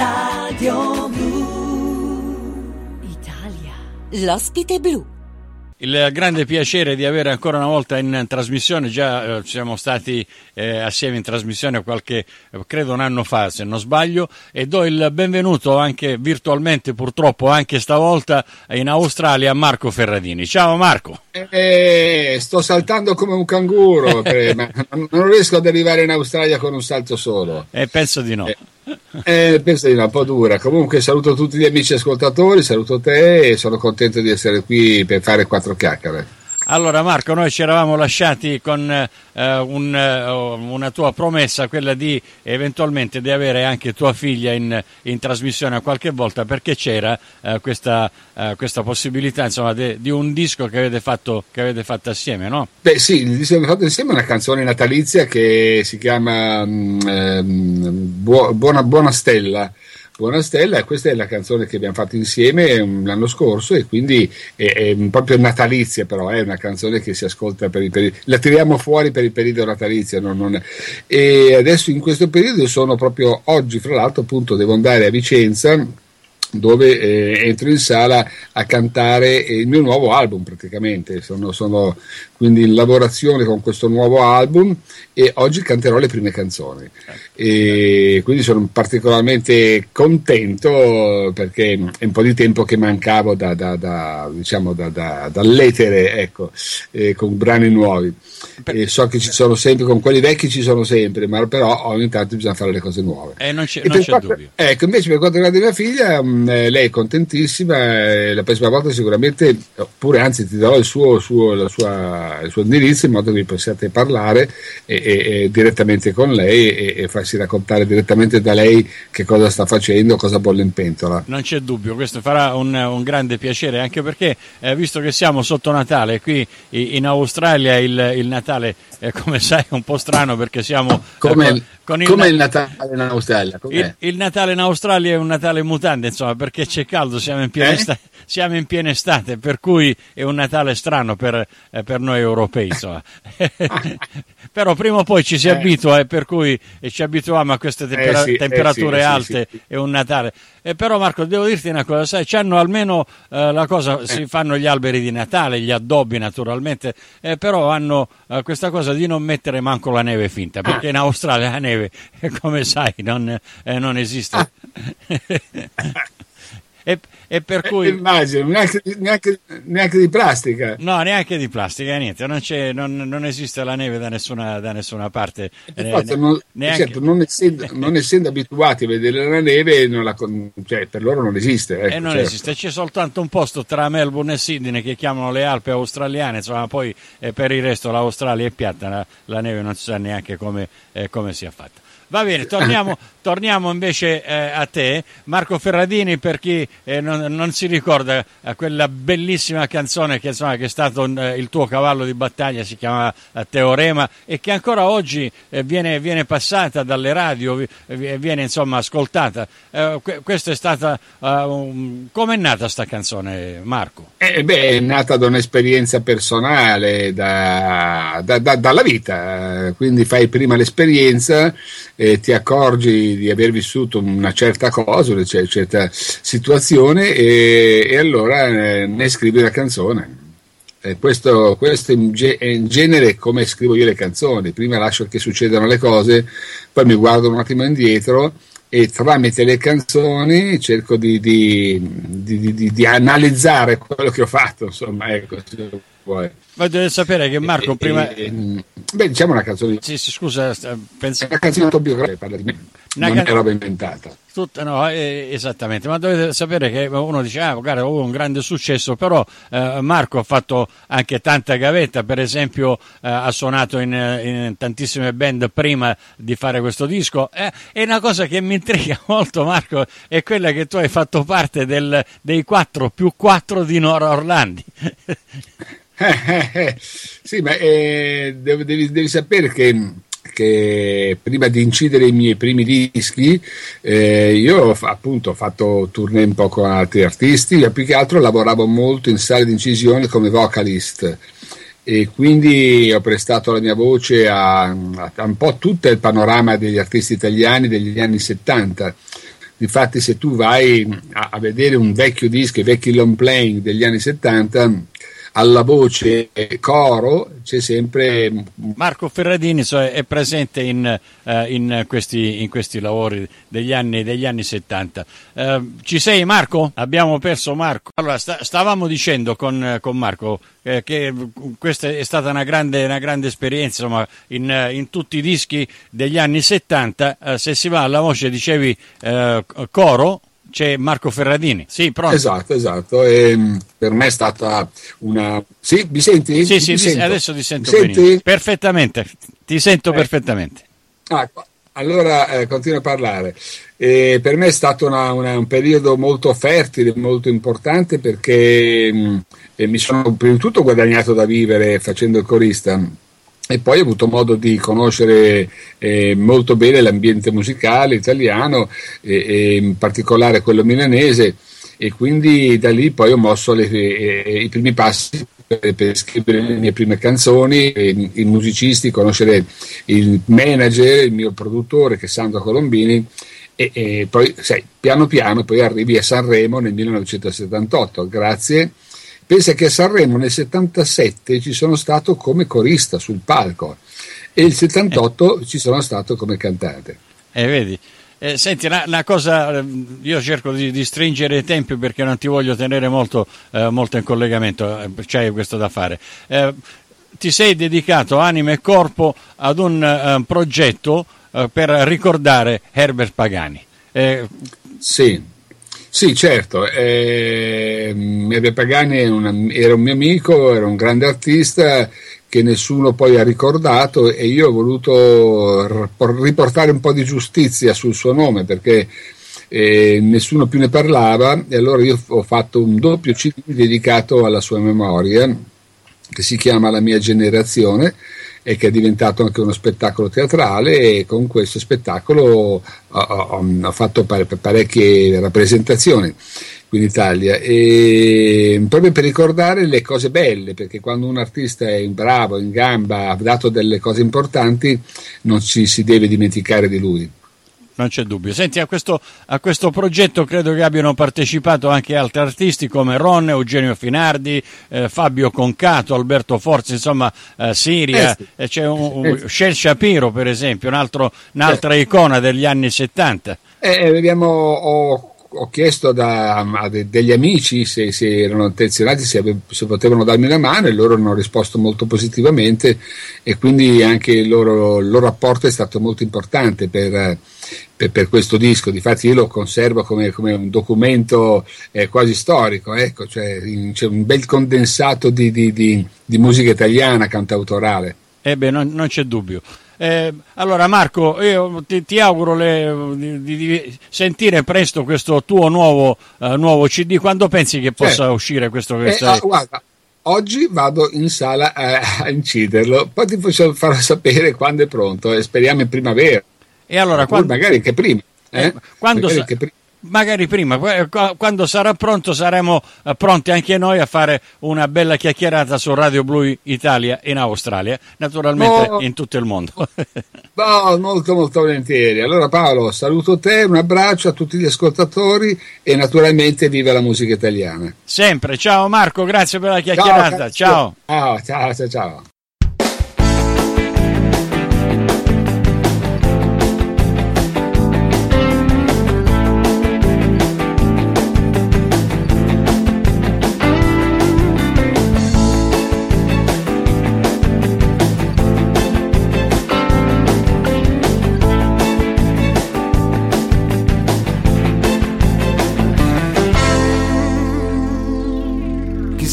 Radio Blu Italia. L'ospite blu. Il grande piacere di avere ancora una volta in trasmissione, già eh, siamo stati eh, assieme in trasmissione qualche, eh, credo un anno fa se non sbaglio, e do il benvenuto anche virtualmente purtroppo anche stavolta in Australia a Marco Ferradini. Ciao Marco! Eh, sto saltando come un canguro, eh, ma non riesco ad arrivare in Australia con un salto solo. Eh, penso di no. Eh, eh, penso di no, un po' dura. Comunque saluto tutti gli amici ascoltatori, saluto te e sono contento di essere qui per fare quattro chiacchiere. Allora Marco, noi ci eravamo lasciati con eh, un, eh, una tua promessa, quella di eventualmente di avere anche tua figlia in, in trasmissione qualche volta, perché c'era eh, questa, eh, questa, possibilità insomma, de, di un disco che avete, fatto, che avete fatto assieme, no? Beh sì, il disco che abbiamo fatto insieme è una canzone natalizia che si chiama um, Buona, Buona Stella. Buona Stella questa è la canzone che abbiamo fatto insieme l'anno scorso e quindi è, è proprio natalizia però è una canzone che si ascolta per il periodo la tiriamo fuori per il periodo natalizio non, non e adesso in questo periodo sono proprio oggi fra l'altro appunto devo andare a Vicenza dove eh, entro in sala a cantare il mio nuovo album praticamente, sono, sono, quindi in lavorazione con questo nuovo album e oggi canterò le prime canzoni e quindi sono particolarmente contento perché è un po' di tempo che mancavo da, da, da, diciamo dall'etere ecco, eh, con brani nuovi e so che ci sono sempre, con quelli vecchi ci sono sempre, ma però ogni tanto bisogna fare le cose nuove. Eh, non c'è, non c'è quanto, dubbio. Ecco, invece per quanto riguarda mia figlia, eh, lei è contentissima, eh, la prossima volta sicuramente, oppure anzi ti darò il suo, suo, sua, il suo indirizzo in modo che possiate parlare e, e, e direttamente con lei e, e, farsi raccontare direttamente da lei che cosa sta facendo, cosa bolle in pentola. Non c'è dubbio, questo farà un, un grande piacere, anche perché eh, visto che siamo sotto Natale, qui in Australia il, il Natale Eh, come sai, è un po' strano perché siamo... Come, eh, con il, come il Natale in Australia? Il, il, Natale in Australia è un Natale mutante, insomma, perché c'è caldo, siamo in piena, eh? estate, siamo in piena estate, per cui è un Natale strano per, eh, per noi europei, insomma. Però prima o poi ci si eh. abitua e per cui ci abituiamo a queste tempera- sì, temperature sì, alte sì, e un Natale. Eh, però Marco, devo dirti una cosa, sai, c'hanno almeno eh, la cosa, si fanno gli alberi di Natale, gli addobbi naturalmente, eh, però hanno eh, questa cosa di non mettere manco la neve finta, perché in Australia la neve, come sai, non, eh, non esiste. E, e per cui... Eh, immagino, neanche, neanche, neanche, di plastica. No, neanche di plastica, niente, non, non, non esiste la neve da nessuna, da nessuna parte. Eh, non, neanche... certo, non, essendo, non, essendo, abituati a vedere la neve, la, cioè, per loro non esiste. Ecco, e non certo. esiste, c'è soltanto un posto tra Melbourne e Sydney che chiamano le Alpi australiane, insomma, poi eh, per il resto l'Australia è piatta, la, la neve non si sa neanche come, eh, come sia fatta. Va bene, torniamo, torniamo invece eh, a te, Marco Ferradini, per chi eh, non, non, si ricorda eh, quella bellissima canzone che, insomma, che è stato eh, il tuo cavallo di battaglia, si chiama eh, Teorema e che ancora oggi eh, viene, viene, passata dalle radio, viene insomma ascoltata. questa è stata, um, come è nata questa canzone, Marco? Eh, beh, è nata da un'esperienza personale, da, da, da, dalla vita, quindi fai prima l'esperienza eh, ti accorgi di aver vissuto una certa cosa, una certa situazione e, e allora eh, ne scrivi una canzone. Eh, questo, questo in, ge- in, genere come scrivo io le canzoni, prima lascio che succedano le cose, poi mi guardo un attimo indietro e tramite le canzoni cerco di, di, di, di analizzare quello che ho fatto, insomma, ecco, vuoi. Ma dovete sapere che Marco prima... E, e, beh, diciamo una canzone... Sì, sì, scusa, penso... Una canzone autobiografica, parla di me, una non can... è roba inventata. Tutta, no, eh, esattamente, ma dovete sapere che uno dice, ah, guarda, ho un grande successo, però eh, Marco ha fatto anche tanta gavetta, per esempio eh, ha suonato in, in, tantissime band prima di fare questo disco. Eh, e una cosa che mi intriga molto, Marco, è quella che tu hai fatto parte del, dei quattro più quattro di Nora Orlandi. sì, ma eh, devi, devi, sapere che, che, prima di incidere i miei primi dischi, eh, io appunto ho fatto tournée un po' con altri artisti, più che altro lavoravo molto in sale di incisione come vocalist. E quindi ho prestato la mia voce a, a, un po' tutto il panorama degli artisti italiani degli anni 70 Difatti, se tu vai a, a vedere un vecchio disco, i vecchi long playing degli anni 70, alla voce coro c'è sempre Marco Ferradini è presente in, uh, in, questi, in questi, lavori degli anni, degli anni 70 uh, ci sei Marco? abbiamo perso Marco. Allora sta, stavamo dicendo con, con Marco eh, che questa è stata una grande, una grande esperienza insomma, in, in, tutti i dischi degli anni 70 uh, se si va alla voce dicevi coro c'è Marco Ferradini. Sì, pronto. Esatto, esatto. E, mm, per me è stata una. Sì, mi senti? Sì, sì, ti adesso ti sento perfettamente. Ti sento eh. perfettamente. Ah, allora eh, continuo a parlare. E per me è stato una, una, un periodo molto fertile, molto importante perché mh, mm, mi sono prima di tutto guadagnato da vivere facendo il corista e poi ho avuto modo di conoscere eh, molto bene l'ambiente musicale italiano e, e, in particolare quello milanese e quindi da lì poi ho mosso le, eh, i primi passi per, per, scrivere le mie prime canzoni, i, i musicisti, conoscere il manager, il mio produttore che è Sandro Colombini e, e poi sai, piano piano poi arrivi a Sanremo nel 1978 grazie Pensa che a Sanremo nel 77 ci sono stato come corista sul palco e il 78 eh. ci sono stato come cantante. Eh, vedi. Eh, senti, una, una, cosa, eh, io cerco di, di, stringere i tempi perché non ti voglio tenere molto, eh, molto in collegamento, eh, c'hai questo da fare. Eh, ti sei dedicato anima e corpo ad un progetto per ricordare Herbert Pagani. sì, sì, certo. Eh, Mebe Pagani una, era un mio amico, era un grande artista che nessuno poi ha ricordato e io ho voluto riportare un po' di giustizia sul suo nome perché eh, nessuno più ne parlava e allora io ho fatto un doppio CD dedicato alla sua memoria che si chiama La mia generazione e che è diventato anche uno spettacolo teatrale e con questo spettacolo ho, ho, ho fatto parecchie rappresentazioni qui in Italia. E proprio per ricordare le cose belle perché quando un artista è bravo, in gamba, ha dato delle cose importanti non ci si deve dimenticare di lui non c'è dubbio. Senti, a questo, a questo, progetto credo che abbiano partecipato anche altri artisti come Ron, Eugenio Finardi, eh, Fabio Concato, Alberto Forzi, insomma, eh, Siria, eh sì. Eh, c'è un, un eh Shel Shapiro, per esempio, un altro, un'altra icona degli anni 70. Eh, abbiamo, ho ho chiesto da, a de, degli amici se, se erano attenzionati, se, ave, se, potevano darmi una mano e loro hanno risposto molto positivamente e quindi anche il loro, il loro apporto è stato molto importante per, per, per questo disco. Difatti io lo conservo come, come un documento eh, quasi storico, ecco, cioè, in, c'è un bel condensato di, di, di, di musica italiana cantautorale. Eh beh, non, non c'è dubbio. Eh, allora Marco, io ti, ti auguro le, di, di, sentire presto questo tuo nuovo, uh, nuovo CD. Quando pensi che possa certo. uscire questo? questo... Eh, ah, guarda, oggi vado in sala a, a, inciderlo, poi ti faccio farò sapere quando è pronto e speriamo in primavera. E allora, quando... magari anche prima. Eh? eh quando sa... prima magari prima, quando sarà pronto saremo eh, pronti anche noi a fare una bella chiacchierata su Radio Blu Italia in Australia, naturalmente no, in tutto il mondo. no, molto molto volentieri. Allora Paolo, saluto te, un abbraccio a tutti gli ascoltatori e naturalmente viva la musica italiana. Sempre, ciao Marco, grazie per la chiacchierata. Ciao, ciao, ciao, ciao. ciao.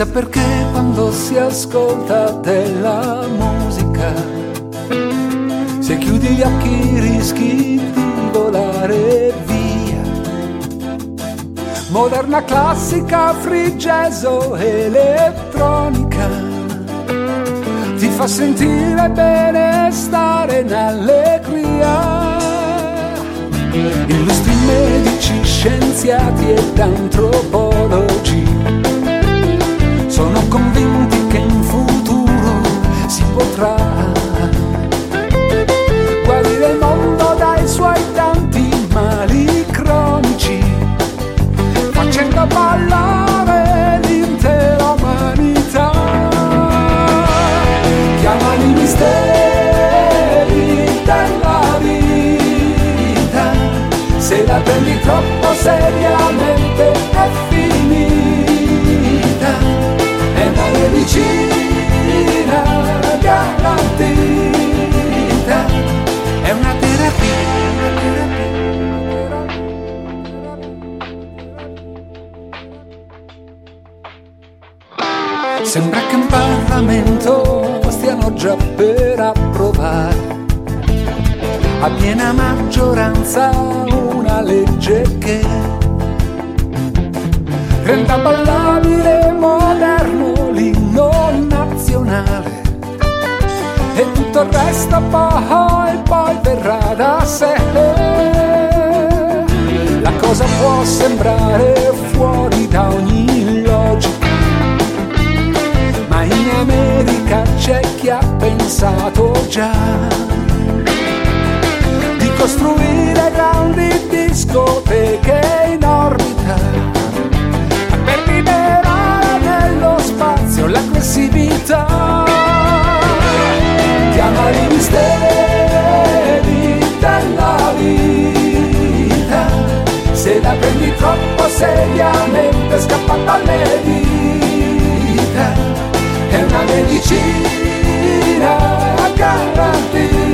Chissà perché quando si ascolta della musica, se chiudi gli occhi rischi di volare via. Moderna classica, free jazz o elettronica, ti fa sentire bene stare in allegria. Illustri medici, scienziati ed antropologi si Sembra che in Parlamento stiano già per approvare a piena maggioranza una legge che renda ballabile moderno l'inno nazionale e tutto il resto poi, poi verrà da sé. La cosa può sembrare c'è chi ha pensato già di costruire grandi discoteche in orbita per liberare nello spazio l'aggressività. Chiama i misteri della vita, se la prendi troppo seriamente scappa dalle dita è una medicina è